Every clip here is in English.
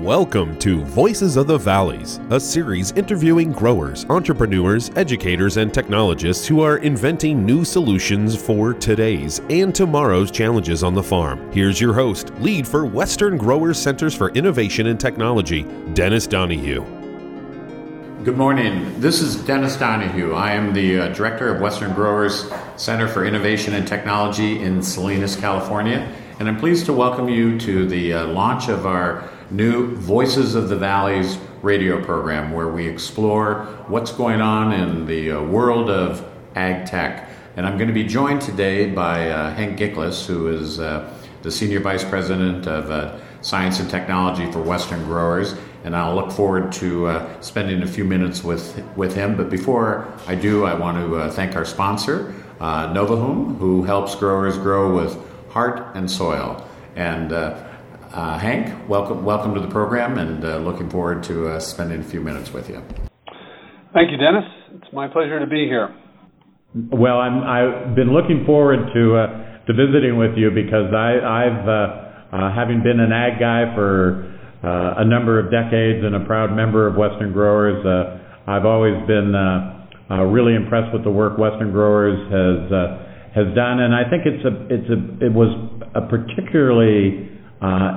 Welcome to Voices of the Valleys, a series interviewing growers, entrepreneurs, educators, and technologists who are inventing new solutions for today's and tomorrow's challenges on the farm. Here's your host, lead for Western Growers Centers for Innovation and Technology, Dennis Donohue. Good morning. This is Dennis Donohue. I am the uh, director of Western Growers Center for Innovation and Technology in Salinas, California, and I'm pleased to welcome you to the uh, launch of our new Voices of the Valleys radio program where we explore what's going on in the uh, world of ag tech. And I'm going to be joined today by uh, Hank Giclas, who is uh, the Senior Vice President of uh, Science and Technology for Western Growers. And I'll look forward to uh, spending a few minutes with, with him. But before I do, I want to uh, thank our sponsor, Novihum, who helps growers grow with heart and soil. And uh, Hank, welcome, welcome to the program, and uh, looking forward to uh, spending a few minutes with you. Thank you, Dennis. It's my pleasure to be here. Well, I'm, I've been looking forward to uh, to visiting with you because I, I've, uh, uh, having been an ag guy for a number of decades and a proud member of Western Growers, I've always been really impressed with the work Western Growers has has done, and I think it's a it's a it was a particularly uh,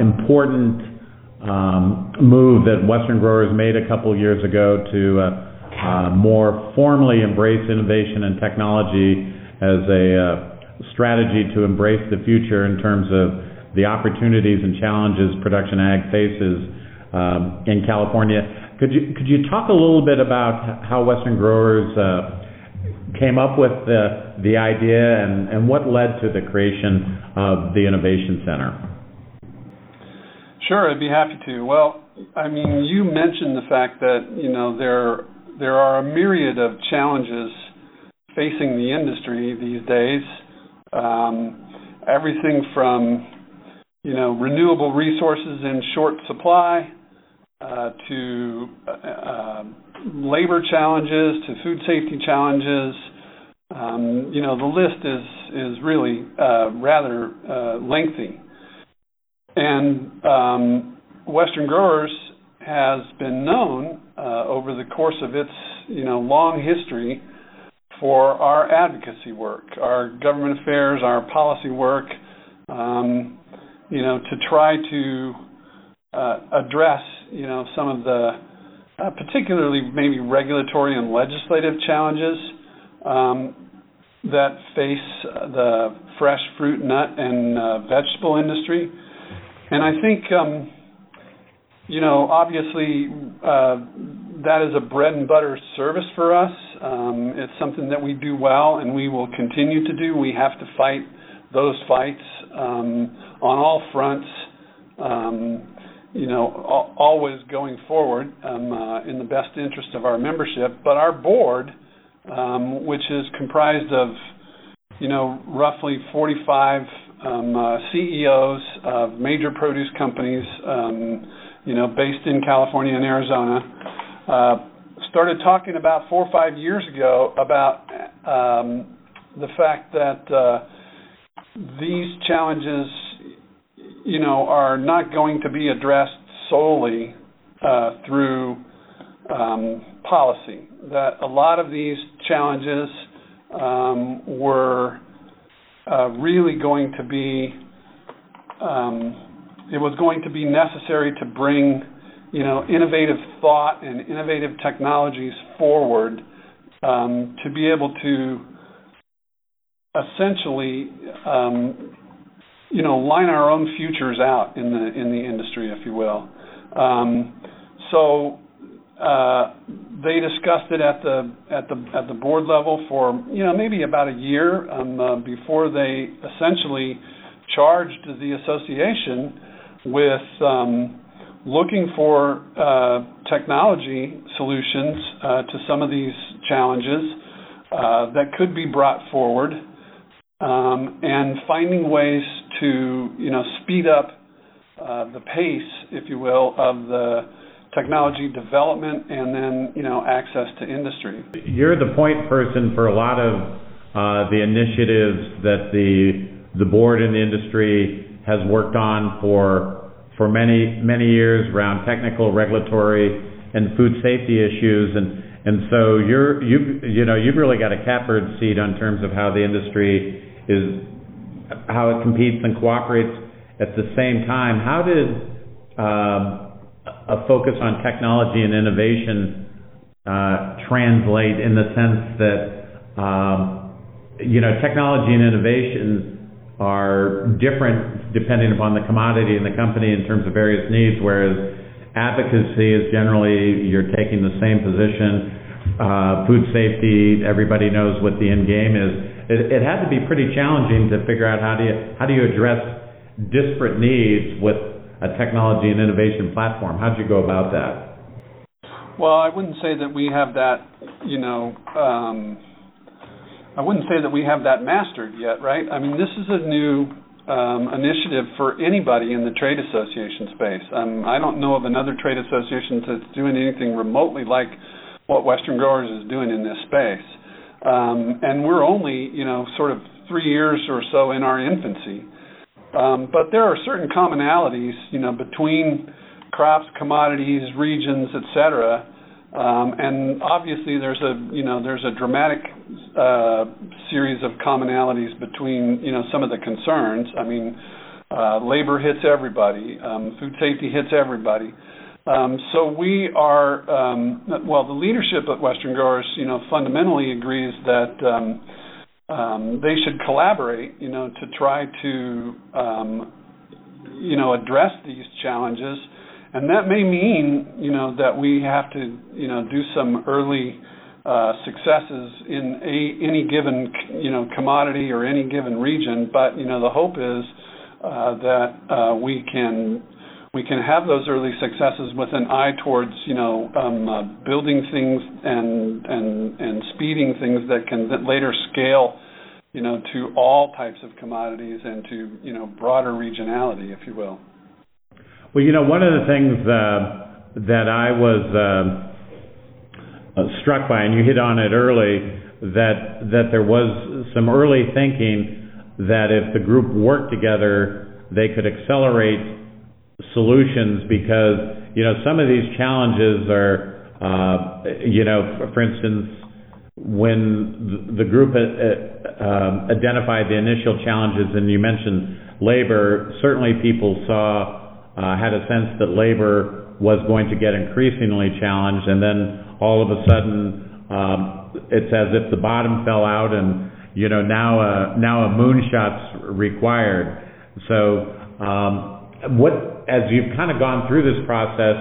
important um, move that Western growers made a couple years ago to uh, uh, more formally embrace innovation and technology as a uh, strategy to embrace the future in terms of the opportunities and challenges production ag faces um, in California. Could you could you talk a little bit about how Western growers uh, came up with the the idea and what led to the creation of the Innovation Center? Sure, I'd be happy to. Well, I mean, you mentioned the fact that you know there there are a myriad of challenges facing the industry these days. Um, everything from you know renewable resources in short supply uh, to uh, labor challenges to food safety challenges. Um, you know the list is is really uh, rather uh, lengthy. And um, Western Growers has been known uh, over the course of its you know long history for our advocacy work, our government affairs, our policy work, um, you know, to try to uh, address you know some of the uh, particularly maybe regulatory and legislative challenges um, that face the fresh fruit, nut, and uh, vegetable industry. And I think, um, you know, obviously uh, that is a bread and butter service for us. Um, it's something that we do well and we will continue to do. We have to fight those fights um, on all fronts, um, you know, always going forward um, uh, in the best interest of our membership. But our board, um, which is comprised of, you know, roughly 45 um, uh, CEOs of major produce companies, um, you know, based in California and Arizona, uh, started talking about four or five years ago about um, the fact that uh, these challenges, you know, are not going to be addressed solely uh, through um, policy. That a lot of these challenges um, were uh, really going to be um, it was going to be necessary to bring you know innovative thought and innovative technologies forward um, to be able to essentially um, you know line our own futures out in the in the industry if you will. Um, so uh, they discussed it at the at the at the board level for you know maybe about a year um, uh, before they essentially charged the association with um, looking for uh, technology solutions uh, to some of these challenges uh, that could be brought forward um, and finding ways to you know speed up uh, the pace, if you will, of the technology development and then you know access to industry. You're the point person for a lot of uh, the initiatives that the the board and the industry has worked on for for many many years around technical, regulatory, and food safety issues, and and so you're you you know you've really got a catbird seat in terms of how the industry is how it competes and cooperates at the same time. How did um, a focus on technology and innovation uh, translate in the sense that um, you know technology and innovation are different depending upon the commodity and the company in terms of various needs, whereas advocacy is generally you're taking the same position. Uh, food safety, everybody knows what the end game is. It, had to be pretty challenging to figure out how do you how do you address disparate needs with a technology and innovation platform. How'd you go about that? Well, I wouldn't say that we have that, you know, um, I wouldn't say that we have that mastered yet, right? I mean, this is a new um, initiative for anybody in the trade association space. Um, I don't know of another trade association that's doing anything remotely like what Western Growers is doing in this space. Um, and we're only, you know, sort of three years or so in our infancy. Um, but there are certain commonalities, you know, between crops, commodities, regions, etc. Um, and obviously, there's a you know there's a dramatic uh, series of commonalities between you know some of the concerns. I mean, uh, labor hits everybody, um, food safety hits everybody. Um, so we are um, well. The leadership at Western Growers, you know, fundamentally agrees that um, um, they should collaborate, you know, to try to um, you know address these challenges. And that may mean you know that we have to you know do some early uh, successes in a, any given you know commodity or any given region, but you know the hope is uh, that uh, we can we can have those early successes with an eye towards you know um, uh, building things and and and speeding things that can later scale you know to all types of commodities and to you know broader regionality, if you will. Well, you know, one of the things uh, that I was uh, uh, struck by, and you hit on it early, that that there was some early thinking that if the group worked together, they could accelerate solutions because you know some of these challenges are, uh, you know, for instance, when the group uh, uh, identified the initial challenges, and you mentioned labor, certainly people saw uh, had a sense that labor was going to get increasingly challenged, and then all of a sudden um, it's as if the bottom fell out, and you know now a, now a moonshot's required. So um, as you've kind of gone through this process,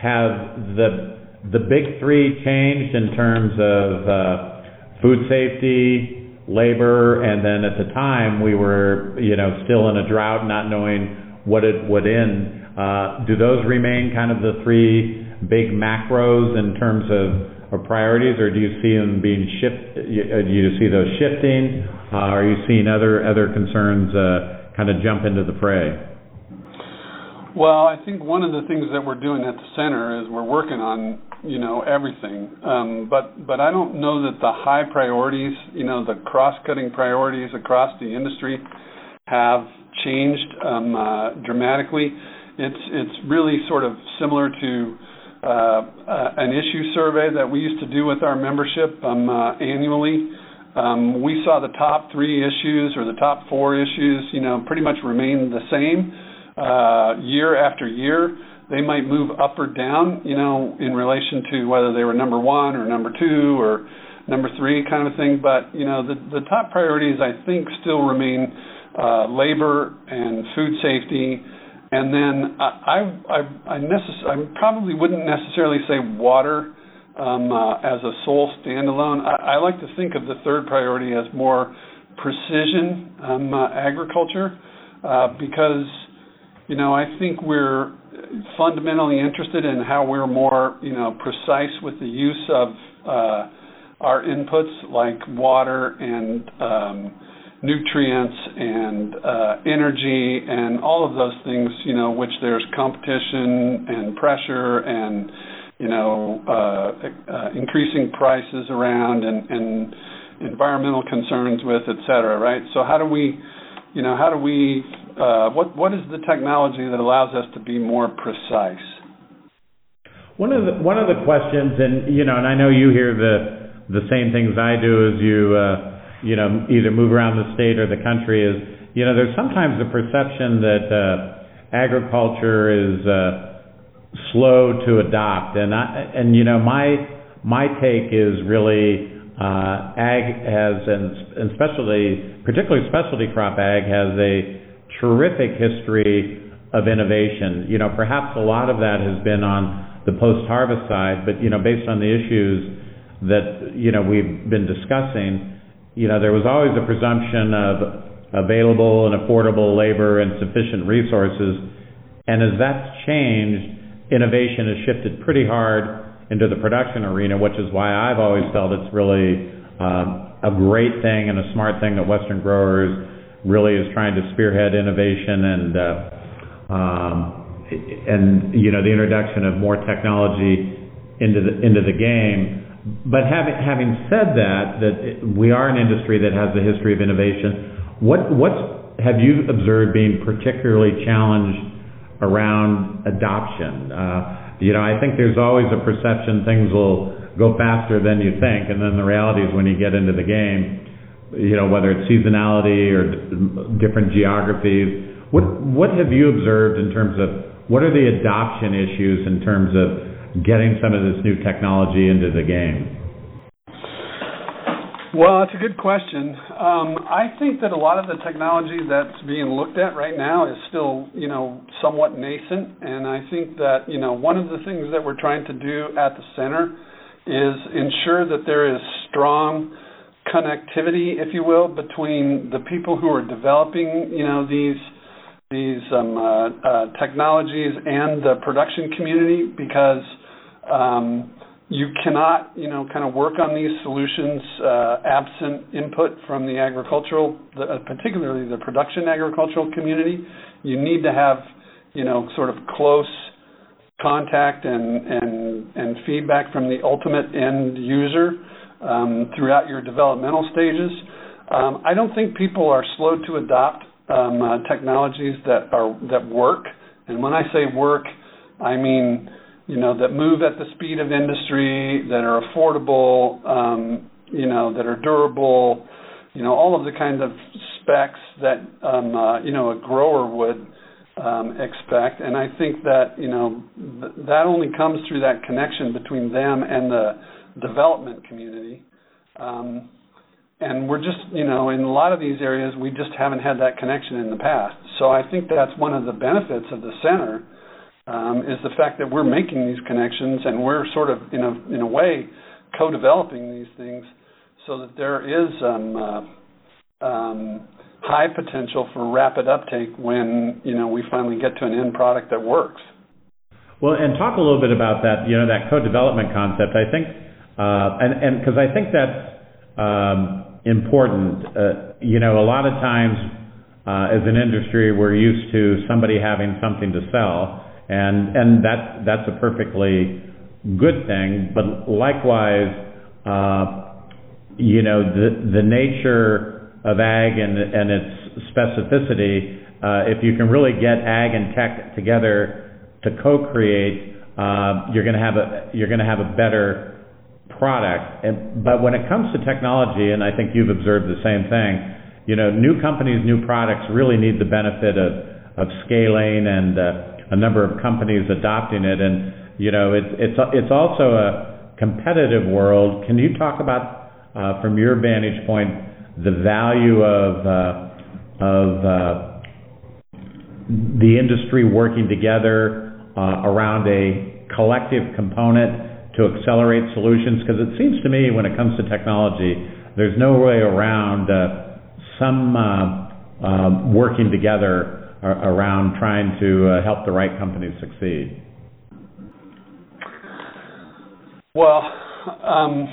have the the big three changed in terms of uh, food safety, labor, and then at the time we were you know still in a drought, not knowing what it would end. Uh, do those remain kind of the three big macros in terms of, of priorities, or do you see them being shift? Uh, do you see those shifting? Uh, are you seeing other other concerns uh, kind of jump into the fray? Well, I think one of the things that we're doing at the center is we're working on you know everything, um, but but I don't know that the high priorities, you know, the cross-cutting priorities across the industry have changed um, uh, dramatically. It's it's really sort of similar to uh, uh, an issue survey that we used to do with our membership um, uh, annually. Um, we saw the top three issues or the top four issues, you know, pretty much remain the same uh, year after year. They might move up or down, you know, in relation to whether they were number one or number two or number three kind of thing. But you know, the the top priorities I think still remain uh, labor and food safety. And then I, I, I, necess- I probably wouldn't necessarily say water um, uh, as a sole standalone. I, I like to think of the third priority as more precision um, uh, agriculture uh, because, you know, I think we're fundamentally interested in how we're more, you know, precise with the use of uh, our inputs like water and um, nutrients and uh, energy and all of those things, you know, which there's competition and pressure and you know uh, uh, increasing prices around and, and environmental concerns with, et cetera, right? So how do we, you know, how do we uh, what what is the technology that allows us to be more precise? One of the one of the questions, and you know, and I know you hear the the same things I do as you uh, you know either move around the state or the country is you know there's sometimes the perception that uh, agriculture is uh, slow to adopt, and I and you know my my take is really uh, ag has and especially particularly specialty crop ag has a terrific history of innovation. You know, perhaps a lot of that has been on the post-harvest side, but you know, based on the issues that you know we've been discussing, you know, there was always a presumption of available and affordable labor and sufficient resources, and as that's changed, innovation has shifted pretty hard into the production arena, which is why I've always felt it's really um, a great thing and a smart thing that Western Growers really is trying to spearhead innovation and uh, um, and you know the introduction of more technology into the into the game. But having having said that, that we are an industry that has a history of innovation. What what's have you observed being particularly challenged around adoption? Uh, you know, I think there's always a perception things will go faster than you think, and then the reality is when you get into the game, you know, whether it's seasonality or different geographies. What have you observed in terms of what are the adoption issues in terms of getting some of this new technology into the game? Well, that's a good question. Um, I think that a lot of the technology that's being looked at right now is still, you know, somewhat nascent, and I think that, you know, one of the things that we're trying to do at the center is ensure that there is strong connectivity, if you will, between the people who are developing, you know, these these um, uh, uh, technologies and the production community, because um, you cannot, you know, kind of work on these solutions uh, absent input from the agricultural, the, uh, particularly the production agricultural community. You need to have, you know, sort of close contact and and and feedback from the ultimate end user throughout your developmental stages. Um, I don't think people are slow to adopt um, uh, technologies that are that work. And when I say work, I mean you know, that move at the speed of industry, that are affordable, um, you know, that are durable, you know, all of the kinds of specs that um, uh, you know a grower would um, expect. And I think that you know th- that only comes through that connection between them and the development community. Um, and we're just, you know, in a lot of these areas, we just haven't had that connection in the past. So I think that's one of the benefits of the center um, is the fact that we're making these connections and we're sort of in a in a way co-developing these things so that there is um, uh, um, high potential for rapid uptake when you know we finally get to an end product that works. Well, and talk a little bit about that. You know that co-development concept. I think, and and because I think that's um, important. Uh, you know, a lot of times uh, as an industry, we're used to somebody having something to sell and and that that's a perfectly good thing. But likewise, uh, you know, the nature of ag and its specificity. Uh, if you can really get ag and tech together to co-create, uh, you're going to have a you're going to have a better product. But when it comes to technology, and I think you've observed the same thing, you know, new companies, new products really need the benefit of of scaling and uh, a number of companies adopting it, and you know, it's it's it's also a competitive world. Can you talk about, uh, from your vantage point, the value of uh, of the industry working together around a collective component to accelerate solutions? Because it seems to me, when it comes to technology, there's no way around uh, some uh, working together around trying to uh, help the right companies succeed? Well, um,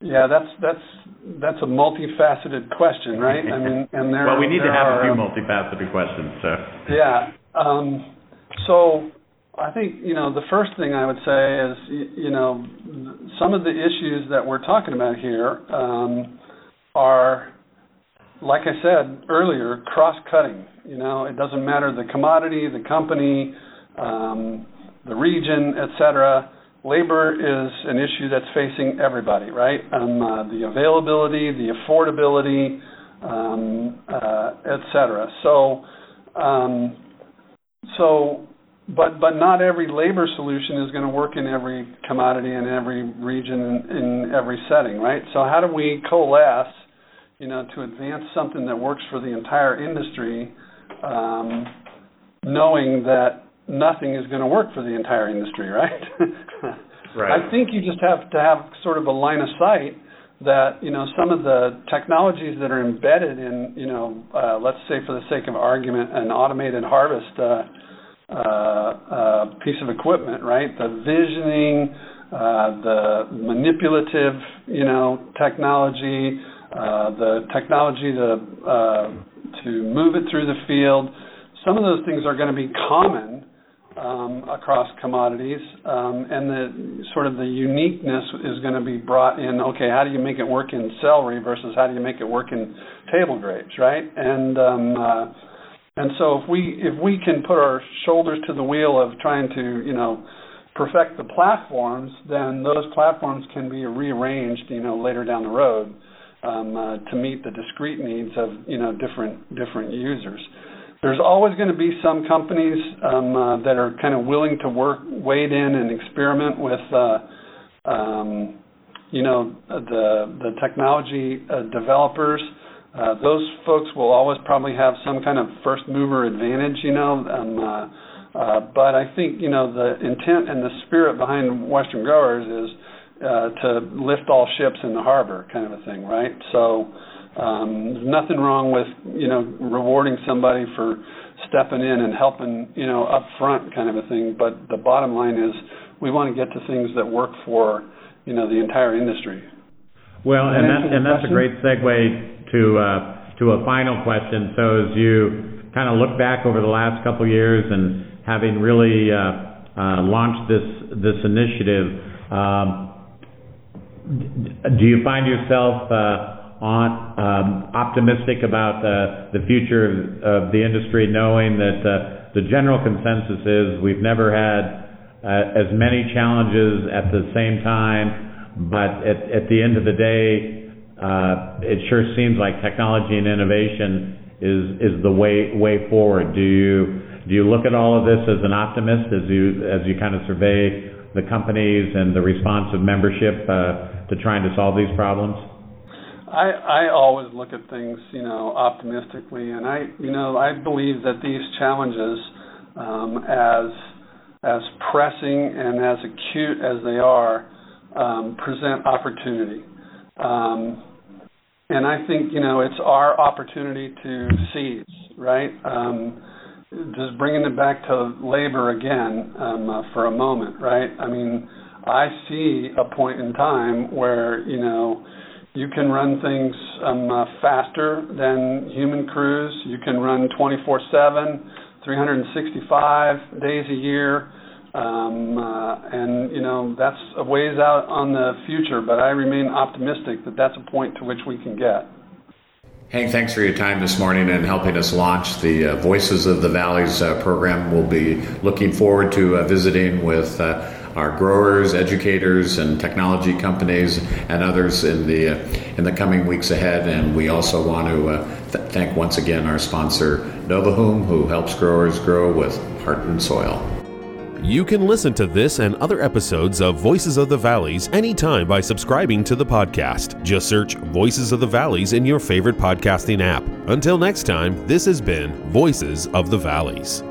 yeah, that's that's that's a multifaceted question, right? I mean, and there. well, we need to have are, a few multifaceted questions. So. Yeah. Um, so I think you know the first thing I would say is you, know some of the issues that we're talking about here um, are like I said earlier, cross-cutting. You know, it doesn't matter the commodity, the company, um, the region, etc. Labor is an issue that's facing everybody, right? Um, uh, the availability, the affordability, um, uh, etc. So, um, so, but but not every labor solution is going to work in every commodity in every region in, every setting, right? So, how do we coalesce, you know, to advance something that works for the entire industry, um, knowing that nothing is going to work for the entire industry, right? right. I think you just have to have sort of a line of sight that you know some of the technologies that are embedded in you know uh, let's say for the sake of argument an automated harvest uh, uh, uh piece of equipment, right? The visioning, uh, the manipulative you know technology, uh, the technology to to move it through the field. Some of those things are going to be common um, across commodities, um, and the sort of the uniqueness is going to be brought in. Okay, how do you make it work in celery versus how do you make it work in table grapes, right? And um, uh, and so if we if we can put our shoulders to the wheel of trying to you know perfect the platforms, then those platforms can be rearranged you know later down the road um, uh, to meet the discrete needs of you know different different users there's always going to be some companies um, uh, that are kind of willing to work, wade in, and experiment with, uh, um, you know, the the technology uh, developers. Uh, those folks will always probably have some kind of first mover advantage, you know. Um, uh, uh, but I think you know the intent and the spirit behind Western Growers is uh, to lift all ships in the harbor, kind of a thing, right? So. Um, there's nothing wrong with you know rewarding somebody for stepping in and helping you know up front kind of a thing. But the bottom line is we want to get to things that work for you know the entire industry. Well, and that, and that's a great segue to uh, a final question. So as you kind of look back over the last couple of years and having really uh, uh, launched this initiative, um, do you find yourself um, optimistic about the future of the industry, knowing that the general consensus is we've never had as many challenges at the same time, but at, the end of the day, it sure seems like technology and innovation is is the way way forward. Do you do you look at all of this as an optimist as you as you kind of survey the companies and the response of membership uh, to trying to solve these problems? I, I always look at things, you know, optimistically, and I, you know, I believe that these challenges, um, as as pressing and as acute as they are, um, present opportunity. And I think you know it's our opportunity to seize, right? Um, just bringing it back to labor again um, uh, for a moment, right? I mean, I see a point in time where you know you can run things um, uh, faster than human crews. You can run 24 7, 365 days a year. Um, uh, and, you know, that's a ways out on the future, but I remain optimistic that that's a point to which we can get. Hank, thanks for your time this morning and helping us launch the uh, Voices of the Valleys uh, program. We'll be looking forward to uh, visiting with uh, our growers, educators, and technology companies and others in the uh, in the coming weeks ahead. And we also want to uh, th- thank once again our sponsor Novihum, who helps growers grow with heart and soil. You can listen to this and other episodes of Voices of the Valleys anytime by subscribing to the podcast. Just search Voices of the Valleys in your favorite podcasting app. Until next time, this has been Voices of the Valleys.